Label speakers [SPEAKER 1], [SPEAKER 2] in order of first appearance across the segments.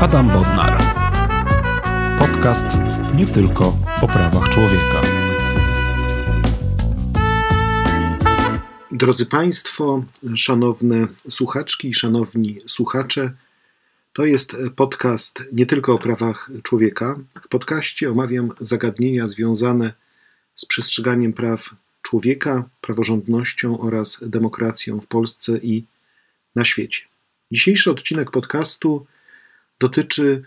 [SPEAKER 1] Adam Bodnar. Podcast nie tylko o prawach człowieka.
[SPEAKER 2] Drodzy Państwo, szanowne słuchaczki i szanowni słuchacze, to jest podcast nie tylko o prawach człowieka. W podcaście omawiam zagadnienia związane z przestrzeganiem praw człowieka, praworządnością oraz demokracją w Polsce i na świecie. Dzisiejszy odcinek podcastu dotyczy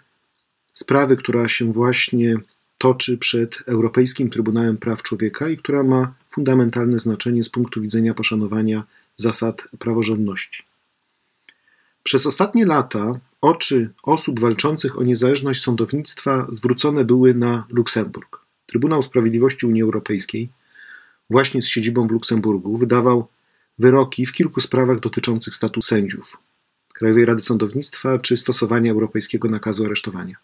[SPEAKER 2] sprawy, która się właśnie toczy przed Europejskim Trybunałem Praw Człowieka i która ma fundamentalne znaczenie z punktu widzenia poszanowania zasad praworządności. Przez ostatnie lata oczy osób walczących o niezależność sądownictwa zwrócone były na Luksemburg. Trybunał Sprawiedliwości Unii Europejskiej, właśnie z siedzibą w Luksemburgu, wydawał wyroki w kilku sprawach dotyczących statusu sędziów, Krajowej Rady Sądownictwa czy stosowania europejskiego nakazu aresztowania.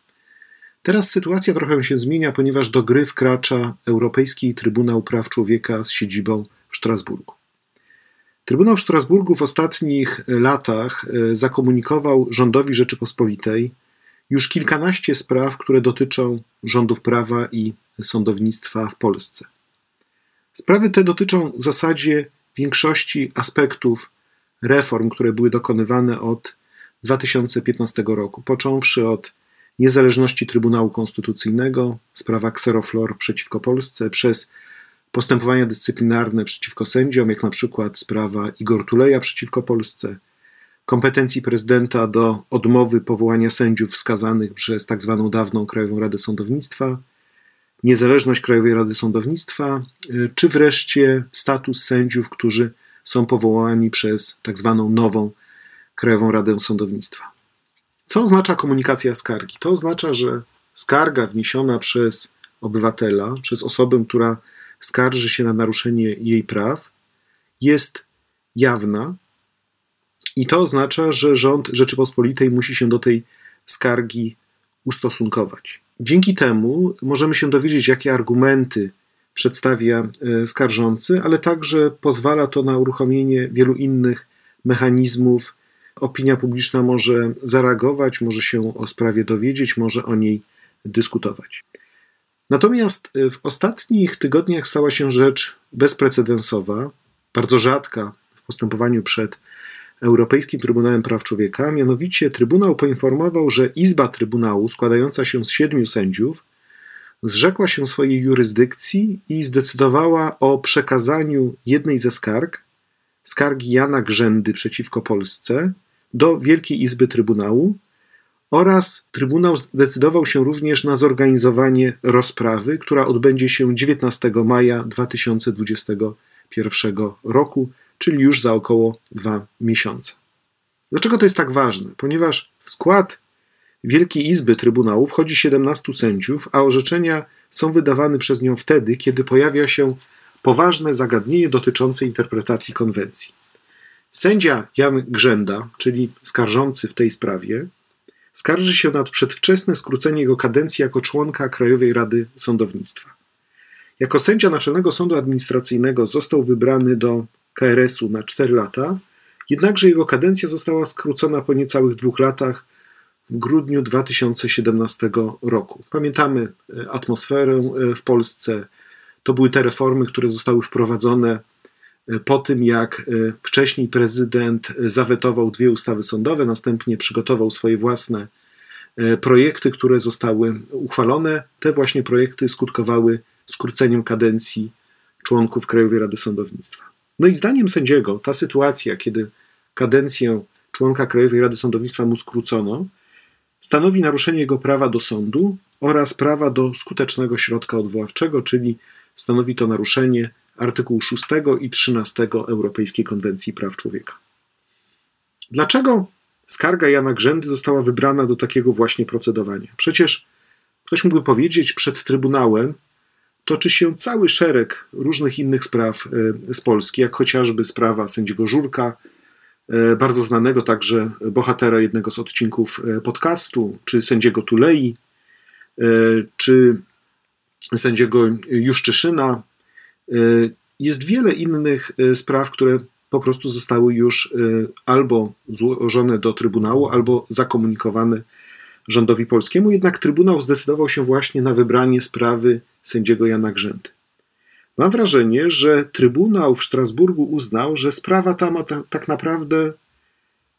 [SPEAKER 2] Teraz sytuacja trochę się zmienia, ponieważ do gry wkracza Europejski Trybunał Praw Człowieka z siedzibą w Strasburgu. Trybunał w Strasburgu w ostatnich latach e, zakomunikował rządowi Rzeczypospolitej już kilkanaście spraw, które dotyczą rządów prawa i sądownictwa w Polsce. Sprawy te dotyczą w zasadzie większości aspektów reform, które były dokonywane od 2015 roku, począwszy od niezależności Trybunału Konstytucyjnego, sprawa Xeroflor przeciwko Polsce, przez postępowania dyscyplinarne przeciwko sędziom, jak na przykład sprawa Igor Tuleja przeciwko Polsce, kompetencji prezydenta do odmowy powołania sędziów wskazanych przez tzw. Tak dawną Krajową Radę Sądownictwa, niezależność Krajowej Rady Sądownictwa, y, czy wreszcie status sędziów, którzy są powołani przez. Tak nową Krajową Radę Sądownictwa. Co oznacza komunikacja skargi? To oznacza, że skarga wniesiona przez obywatela, przez osobę, która skarży się na naruszenie jej praw, jest jawna i to oznacza, że rząd Rzeczypospolitej musi się do tej skargi ustosunkować. Dzięki temu możemy się dowiedzieć, jakie argumenty przedstawia e, skarżący, ale także pozwala to na uruchomienie wielu innych mechanizmów. Opinia publiczna może zareagować, może się o sprawie dowiedzieć, może o niej dyskutować. Natomiast e, w ostatnich tygodniach stała się rzecz bezprecedensowa, bardzo rzadka w postępowaniu przed Europejskim Trybunałem Praw Człowieka. Mianowicie Trybunał poinformował, że Izba Trybunału, składająca się z siedmiu sędziów, zrzekła się swojej jurysdykcji i zdecydowała o przekazaniu jednej ze skarg, skargi Jana Grzędy przeciwko Polsce, do Wielkiej Izby Trybunału oraz Trybunał zdecydował się również na zorganizowanie rozprawy, która odbędzie się 19 maja 2021 roku, czyli już za około dwa miesiące. Dlaczego to jest tak ważne? Ponieważ w skład Wielkiej Izby Trybunału wchodzi 17 sędziów, a orzeczenia są wydawane przez nią wtedy, kiedy pojawia się poważne zagadnienie dotyczące interpretacji konwencji. Sędzia Jan Grzenda, czyli skarżący w tej sprawie, skarży się nad przedwczesne skrócenie jego kadencji jako członka Krajowej Rady Sądownictwa. Jako sędzia Naczelnego Sądu Administracyjnego został wybrany do KRS-u na 4 lata, jednakże jego kadencja została skrócona po niecałych dwóch latach w grudniu 2017 roku. Pamiętamy e, atmosferę e, w Polsce. To były te reformy, które zostały wprowadzone e, po tym, jak wcześniej prezydent zawetował dwie ustawy sądowe, następnie przygotował swoje własne projekty, które zostały uchwalone. Te właśnie projekty skutkowały skróceniem kadencji członków Krajowej Rady Sądownictwa. No i zdaniem sędziego ta sytuacja, kiedy kadencję członka Krajowej Rady Sądownictwa mu skrócono, stanowi naruszenie jego prawa do sądu oraz prawa do skutecznego środka odwoławczego, czyli stanowi to naruszenie artykułu 6 i 13 Europejskiej Konwencji Praw Człowieka. Dlaczego skarga Jana Grzędy została wybrana do takiego właśnie procedowania? Przecież ktoś mógłby powiedzieć, przed Trybunałem toczy się cały szereg różnych innych spraw e, z Polski, jak chociażby sprawa sędziego Żurka, bardzo znanego także bohatera jednego z odcinków e, podcastu, czy sędziego Tulei, e, czy sędziego Juszczyszyna. Jest wiele innych spraw, które po prostu zostały już albo złożone do Trybunału, albo zakomunikowane rządowi polskiemu, jednak Trybunał zdecydował się właśnie na wybranie sprawy sędziego Jana Grzędy. Mam wrażenie, że Trybunał w Strasburgu uznał, że sprawa ta ma ta, tak naprawdę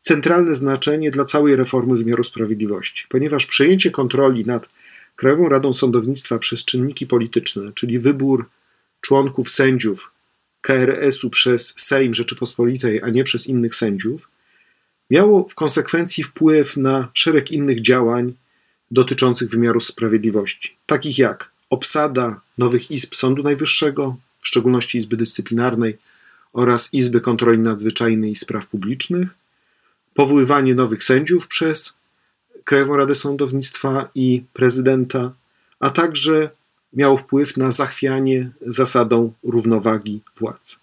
[SPEAKER 2] centralne znaczenie dla całej reformy wymiaru sprawiedliwości, ponieważ przejęcie kontroli nad Krajową Radą Sądownictwa przez czynniki polityczne, czyli wybór członków sędziów KRS-u przez Sejm Rzeczypospolitej, a nie przez innych sędziów, miało w konsekwencji wpływ na szereg innych działań dotyczących wymiaru sprawiedliwości, takich jak obsada nowych izb Sądu Najwyższego, w szczególności Izby Dyscyplinarnej oraz Izby Kontroli Nadzwyczajnej i Spraw Publicznych, powoływanie nowych sędziów przez Krajową Radę Sądownictwa i prezydenta, a także miało wpływ na zachwianie zasadą równowagi władz.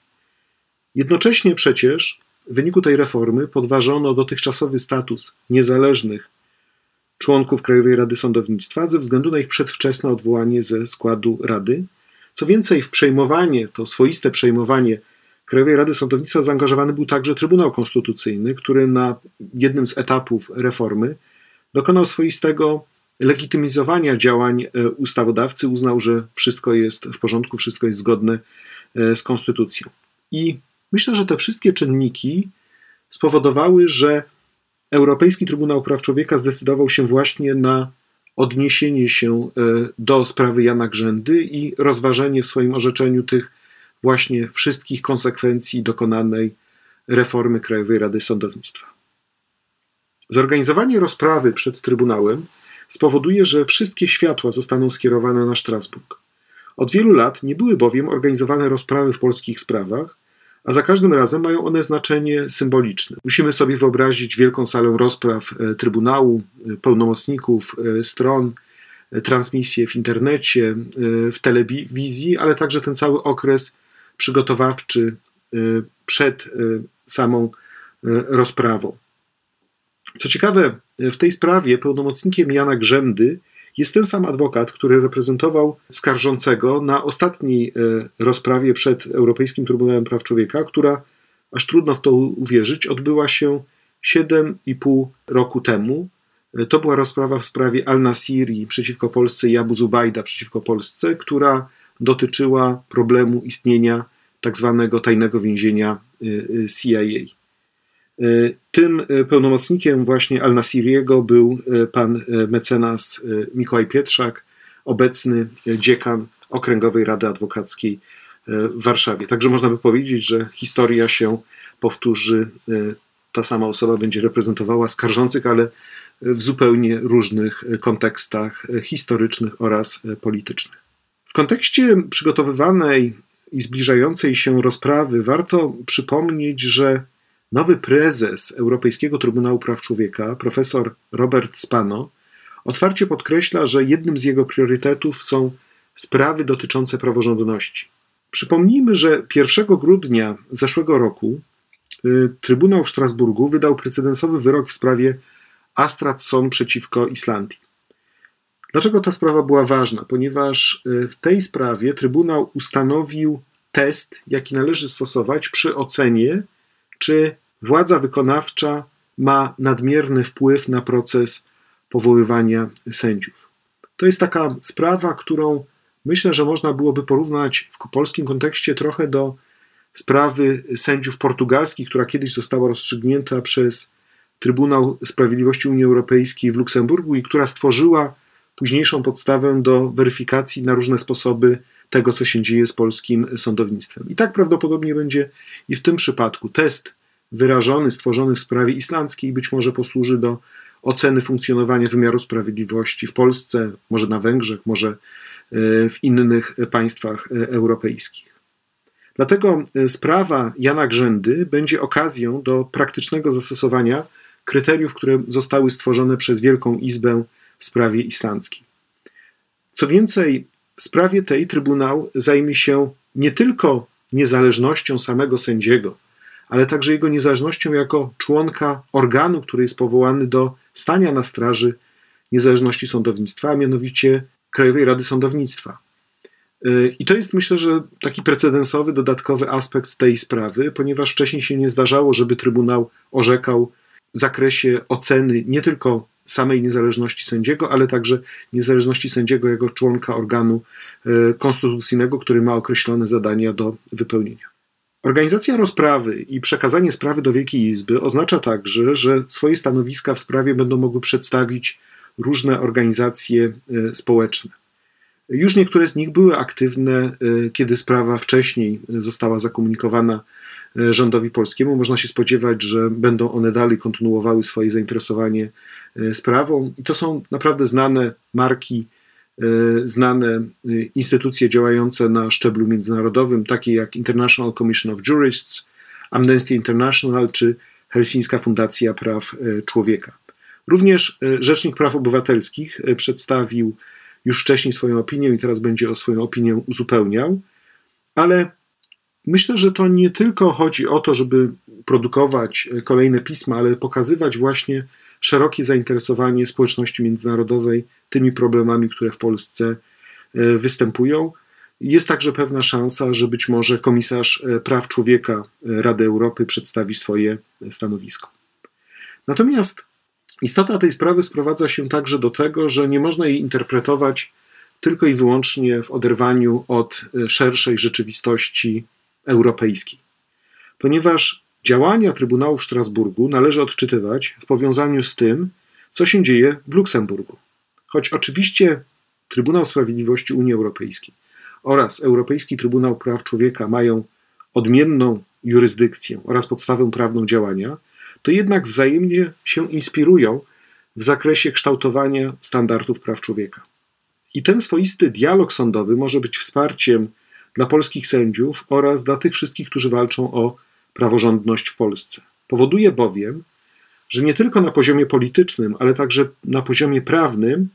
[SPEAKER 2] Jednocześnie przecież w wyniku tej reformy podważono dotychczasowy status niezależnych członków Krajowej Rady Sądownictwa ze względu na ich przedwczesne odwołanie ze składu Rady. Co więcej, w przejmowanie, to swoiste przejmowanie Krajowej Rady Sądownictwa zaangażowany był także Trybunał Konstytucyjny, który na jednym z etapów reformy dokonał swoistego legitymizowania działań e, ustawodawcy, uznał, że wszystko jest w porządku, wszystko jest zgodne e, z konstytucją. I myślę, że te wszystkie czynniki spowodowały, że Europejski Trybunał Praw Człowieka zdecydował się właśnie na odniesienie się e, do sprawy Jana Grzędy i rozważenie w swoim orzeczeniu tych właśnie wszystkich konsekwencji dokonanej reformy Krajowej Rady Sądownictwa. Zorganizowanie rozprawy przed Trybunałem spowoduje, że wszystkie światła zostaną skierowane na Strasburg. Od wielu lat nie były bowiem organizowane rozprawy w polskich sprawach, a za każdym razem mają one znaczenie symboliczne. Musimy sobie wyobrazić wielką salę rozpraw e, Trybunału, e, pełnomocników, e, stron, transmisje w internecie, w telewizji, ale także ten cały okres przygotowawczy przed samą rozprawą. Co ciekawe, w tej sprawie pełnomocnikiem Jana Grzędy jest ten sam adwokat, który reprezentował skarżącego na ostatniej e, rozprawie przed Europejskim Trybunałem Praw Człowieka, która, aż trudno w to uwierzyć, odbyła się 7,5 roku temu. E, to była rozprawa w sprawie Al-Nasiri przeciwko Polsce i Abu Zubajda przeciwko Polsce, która dotyczyła problemu istnienia tak zwanego tajnego więzienia e, CIA. E, tym e, pełnomocnikiem właśnie Al-Nasiriego był e, pan mecenas Mikołaj Pietrzak, obecny dziekan Okręgowej Rady Adwokackiej w Warszawie. Także można by powiedzieć, że historia się powtórzy. Ta sama osoba będzie reprezentowała skarżących, ale w zupełnie różnych kontekstach historycznych oraz politycznych. W kontekście przygotowywanej i zbliżającej się rozprawy warto przypomnieć, że Nowy prezes Europejskiego Trybunału Praw Człowieka, profesor Robert Spano, otwarcie podkreśla, że jednym z jego priorytetów są sprawy dotyczące praworządności. Przypomnijmy, że 1 grudnia zeszłego roku y, Trybunał w Strasburgu wydał precedensowy wyrok w sprawie Son przeciwko Islandii. Dlaczego ta sprawa była ważna? Ponieważ y, w tej sprawie Trybunał ustanowił test, jaki należy stosować przy ocenie, czy wykonawcza ma nadmierny wpływ na proces powoływania sędziów. To jest taka sprawa, którą myślę, że można byłoby porównać w polskim kontekście trochę do sprawy sędziów portugalskich, która kiedyś została rozstrzygnięta przez Trybunał Sprawiedliwości Unii Europejskiej w Luksemburgu i która stworzyła późniejszą podstawę do weryfikacji na różne sposoby tego, co się dzieje z polskim sądownictwem. I tak prawdopodobnie będzie i w tym przypadku. Test wyrażony, stworzony w sprawie islandzkiej, być może posłuży do oceny funkcjonowania wymiaru sprawiedliwości w Polsce, może na Węgrzech, może e, w innych państwach e, europejskich. Dlatego e, sprawa Jana Grzędy będzie okazją do praktycznego zastosowania kryteriów, które zostały stworzone przez Wielką Izbę w sprawie islandzkiej. Co więcej, w sprawie tej Trybunał zajmie się nie tylko niezależnością samego sędziego, ale także jego niezależnością jako członka organu, który jest powołany do stania na straży niezależności sądownictwa, a mianowicie Krajowej Rady Sądownictwa. Y, I to jest, myślę, że taki precedensowy, dodatkowy aspekt tej sprawy, ponieważ wcześniej się nie zdarzało, żeby Trybunał orzekał w zakresie oceny nie tylko samej niezależności sędziego, ale także niezależności sędziego jako członka organu konstytucyjnego, który ma określone zadania do wypełnienia. Organizacja rozprawy i przekazanie sprawy do Wielkiej Izby oznacza także, że swoje stanowiska w sprawie będą mogły przedstawić różne organizacje e, społeczne. Już niektóre z nich były aktywne, e, kiedy sprawa wcześniej została zakomunikowana e, rządowi polskiemu. Można się spodziewać, że będą one dalej kontynuowały swoje zainteresowanie sprawą. I to są naprawdę znane marki znane e, instytucje działające na szczeblu międzynarodowym, takie jak International Commission of Jurists, Amnesty International czy Helsińska Fundacja Praw e, Człowieka. Również Rzecznik Praw Obywatelskich przedstawił już wcześniej swoją opinię i teraz będzie o swoją opinię uzupełniał, ale myślę, że to nie tylko chodzi o to, żeby produkować kolejne pisma, ale pokazywać właśnie szerokie zainteresowanie społeczności międzynarodowej tymi problemami, które w Polsce e, występują. Jest także pewna szansa, że być może komisarz e, praw człowieka e, Rady Europy przedstawi swoje stanowisko. Natomiast istota tej sprawy sprowadza się także do tego, że nie można jej interpretować tylko i wyłącznie w oderwaniu od szerszej rzeczywistości europejskiej, ponieważ Działania Trybunału w Strasburgu należy odczytywać w powiązaniu z tym, co się dzieje w Luksemburgu. Choć oczywiście Trybunał Sprawiedliwości Unii Europejskiej oraz Europejski Trybunał Praw Człowieka mają odmienną jurysdykcję oraz podstawę prawną działania, to jednak wzajemnie się inspirują w zakresie kształtowania standardów praw człowieka. I ten swoisty dialog sądowy może być wsparciem dla polskich sędziów oraz dla tych wszystkich, którzy walczą o praworządność w Polsce. Powoduje bowiem, że nie tylko na poziomie politycznym, ale także na poziomie prawnym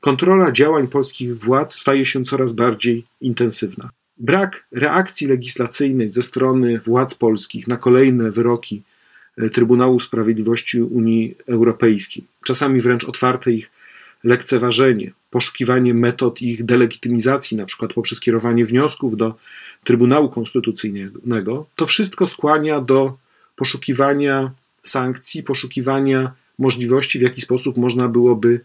[SPEAKER 2] kontrola działań polskich władz staje się coraz bardziej intensywna. Brak reakcji legislacyjnej ze strony władz polskich na kolejne wyroki e, Trybunału Sprawiedliwości Unii Europejskiej, czasami wręcz otwarte ich lekceważenie, poszukiwanie metod ich delegitymizacji, na przykład poprzez kierowanie wniosków do Trybunału Konstytucyjnego, to wszystko skłania do poszukiwania sankcji, poszukiwania możliwości, w jaki sposób można byłoby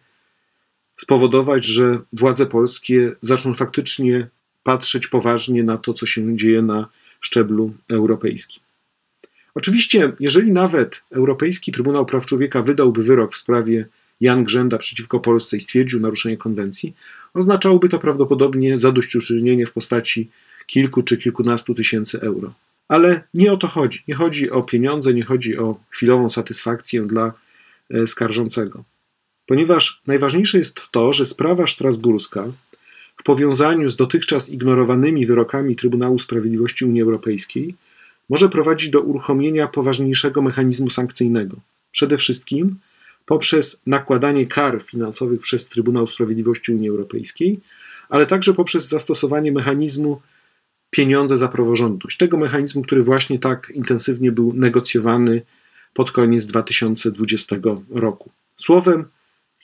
[SPEAKER 2] spowodować, że władze polskie zaczną faktycznie patrzeć poważnie na to, co się dzieje na szczeblu europejskim. Oczywiście, jeżeli nawet Europejski Trybunał Praw Człowieka wydałby wyrok w sprawie Jan Grzęda przeciwko Polsce i stwierdził naruszenie konwencji, oznaczałoby to prawdopodobnie zadośćuczynienie w postaci kilku czy kilkunastu tysięcy euro. Ale nie o to chodzi. Nie chodzi o pieniądze, nie chodzi o chwilową satysfakcję dla e, skarżącego. Ponieważ najważniejsze jest to, że sprawa strasburska w powiązaniu z dotychczas ignorowanymi wyrokami Trybunału Sprawiedliwości Unii Europejskiej może prowadzić do uruchomienia poważniejszego mechanizmu sankcyjnego. Przede wszystkim poprzez nakładanie kar finansowych przez Trybunał Sprawiedliwości Unii Europejskiej, ale także poprzez zastosowanie mechanizmu pieniądze za praworządność. Tego mechanizmu, który właśnie tak intensywnie był negocjowany pod koniec 2020 roku. Słowem,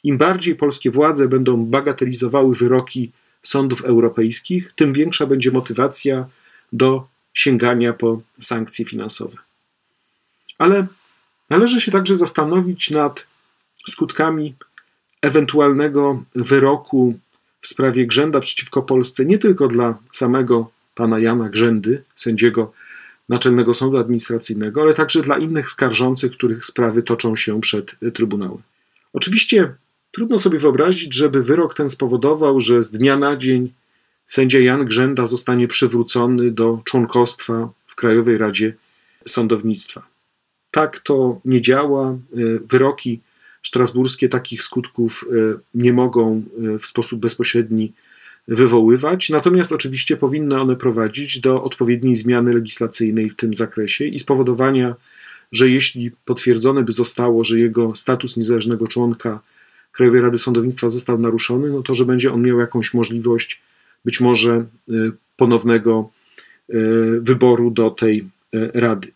[SPEAKER 2] im bardziej polskie władze będą bagatelizowały wyroki sądów europejskich, tym większa będzie motywacja do sięgania po sankcje finansowe. Ale należy się także zastanowić nad skutkami ewentualnego wyroku w sprawie Grzęda przeciwko Polsce nie tylko dla samego pana Jana Grzędy, sędziego Naczelnego Sądu Administracyjnego, ale także dla innych skarżących, których sprawy toczą się przed Trybunałem. Oczywiście trudno sobie wyobrazić, żeby wyrok ten spowodował, że z dnia na dzień sędzia Jan Grzęda zostanie przywrócony do członkostwa w Krajowej Radzie Sądownictwa. Tak to nie działa. Wyroki strasburskie takich skutków nie mogą w sposób bezpośredni wywoływać, natomiast oczywiście powinny one prowadzić do odpowiedniej zmiany legislacyjnej w tym zakresie i spowodowania, że jeśli potwierdzone by zostało, że jego status niezależnego członka Krajowej Rady Sądownictwa został naruszony, no to że będzie on miał jakąś możliwość być może y, ponownego wyboru do tej rady.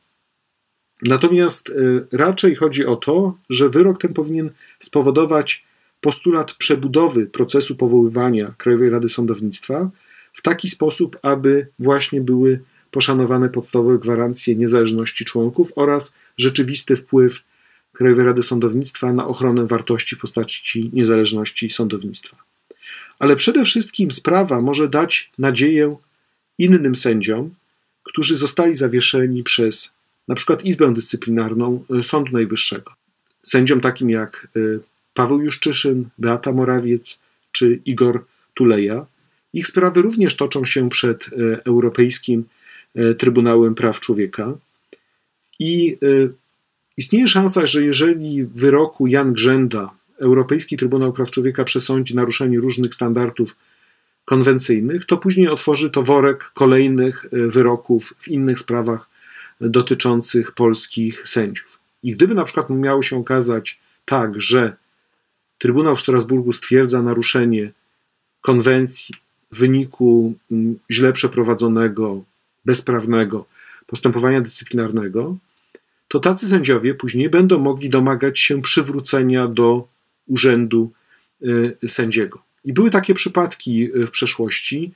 [SPEAKER 2] Natomiast raczej chodzi o to, że wyrok ten powinien spowodować postulat przebudowy procesu powoływania Krajowej Rady Sądownictwa w taki sposób, aby właśnie były poszanowane podstawowe gwarancje niezależności członków oraz rzeczywisty wpływ Krajowej Rady Sądownictwa na ochronę wartości w postaci niezależności sądownictwa. Ale przede wszystkim sprawa może dać nadzieję innym sędziom, którzy zostali zawieszeni przez na przykład Izbę Dyscyplinarną Sądu Najwyższego. Sędziom takim jak y, Paweł Juszczyszyn, Beata Morawiec czy Igor Tuleja. Ich sprawy również toczą się przed y, Europejskim y, Trybunałem Praw Człowieka. I istnieje szansa, że jeżeli w wyroku Jan Grzęda Europejski Trybunał Praw Człowieka przesądzi naruszenie różnych standardów konwencyjnych, to później otworzy to worek kolejnych wyroków w innych sprawach dotyczących polskich sędziów. I gdyby na przykład miało się okazać tak, że Trybunał w Strasburgu stwierdza naruszenie konwencji w wyniku mm, źle przeprowadzonego, bezprawnego postępowania dyscyplinarnego, to tacy sędziowie później będą mogli domagać się przywrócenia do urzędu y, sędziego. I były takie przypadki y, w przeszłości.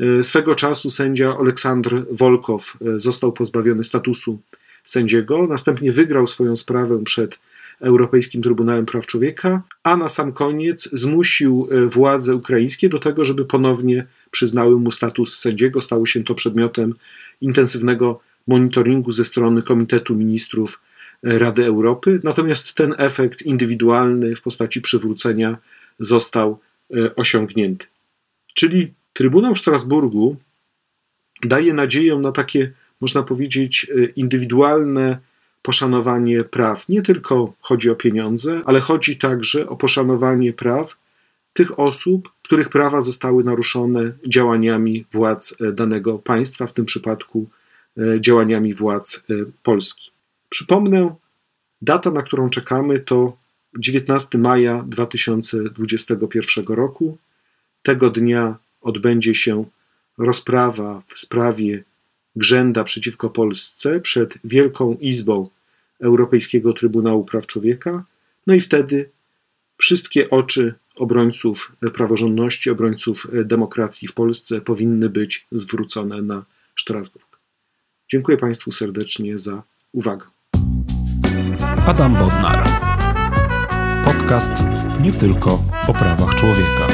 [SPEAKER 2] Y, swego czasu sędzia Aleksandr Wolkow został pozbawiony statusu sędziego, następnie wygrał swoją sprawę przed Europejskim Trybunałem Praw Człowieka, a na sam koniec zmusił e, władze ukraińskie do tego, żeby ponownie przyznały mu status sędziego. Stało się to przedmiotem intensywnego monitoringu ze strony Komitetu Ministrów e, Rady Europy. Natomiast ten efekt indywidualny w postaci przywrócenia został e, osiągnięty. Czyli Trybunał w Strasburgu daje nadzieję na takie można powiedzieć, y, indywidualne poszanowanie praw. Nie tylko chodzi o pieniądze, ale chodzi także o poszanowanie praw tych osób, których prawa zostały naruszone działaniami władz e, danego państwa, w tym przypadku e, działaniami władz e, Polski. Przypomnę, data, na którą czekamy, to 19 maja 2021 roku. Tego dnia odbędzie się rozprawa w sprawie Grzęda przeciwko Polsce przed Wielką Izbą Europejskiego Trybunału Praw Człowieka. No i wtedy wszystkie oczy obrońców praworządności, obrońców demokracji w Polsce powinny być zwrócone na Strasburg. Dziękuję Państwu serdecznie za uwagę.
[SPEAKER 1] Adam Bodnar. Podcast nie tylko o prawach człowieka.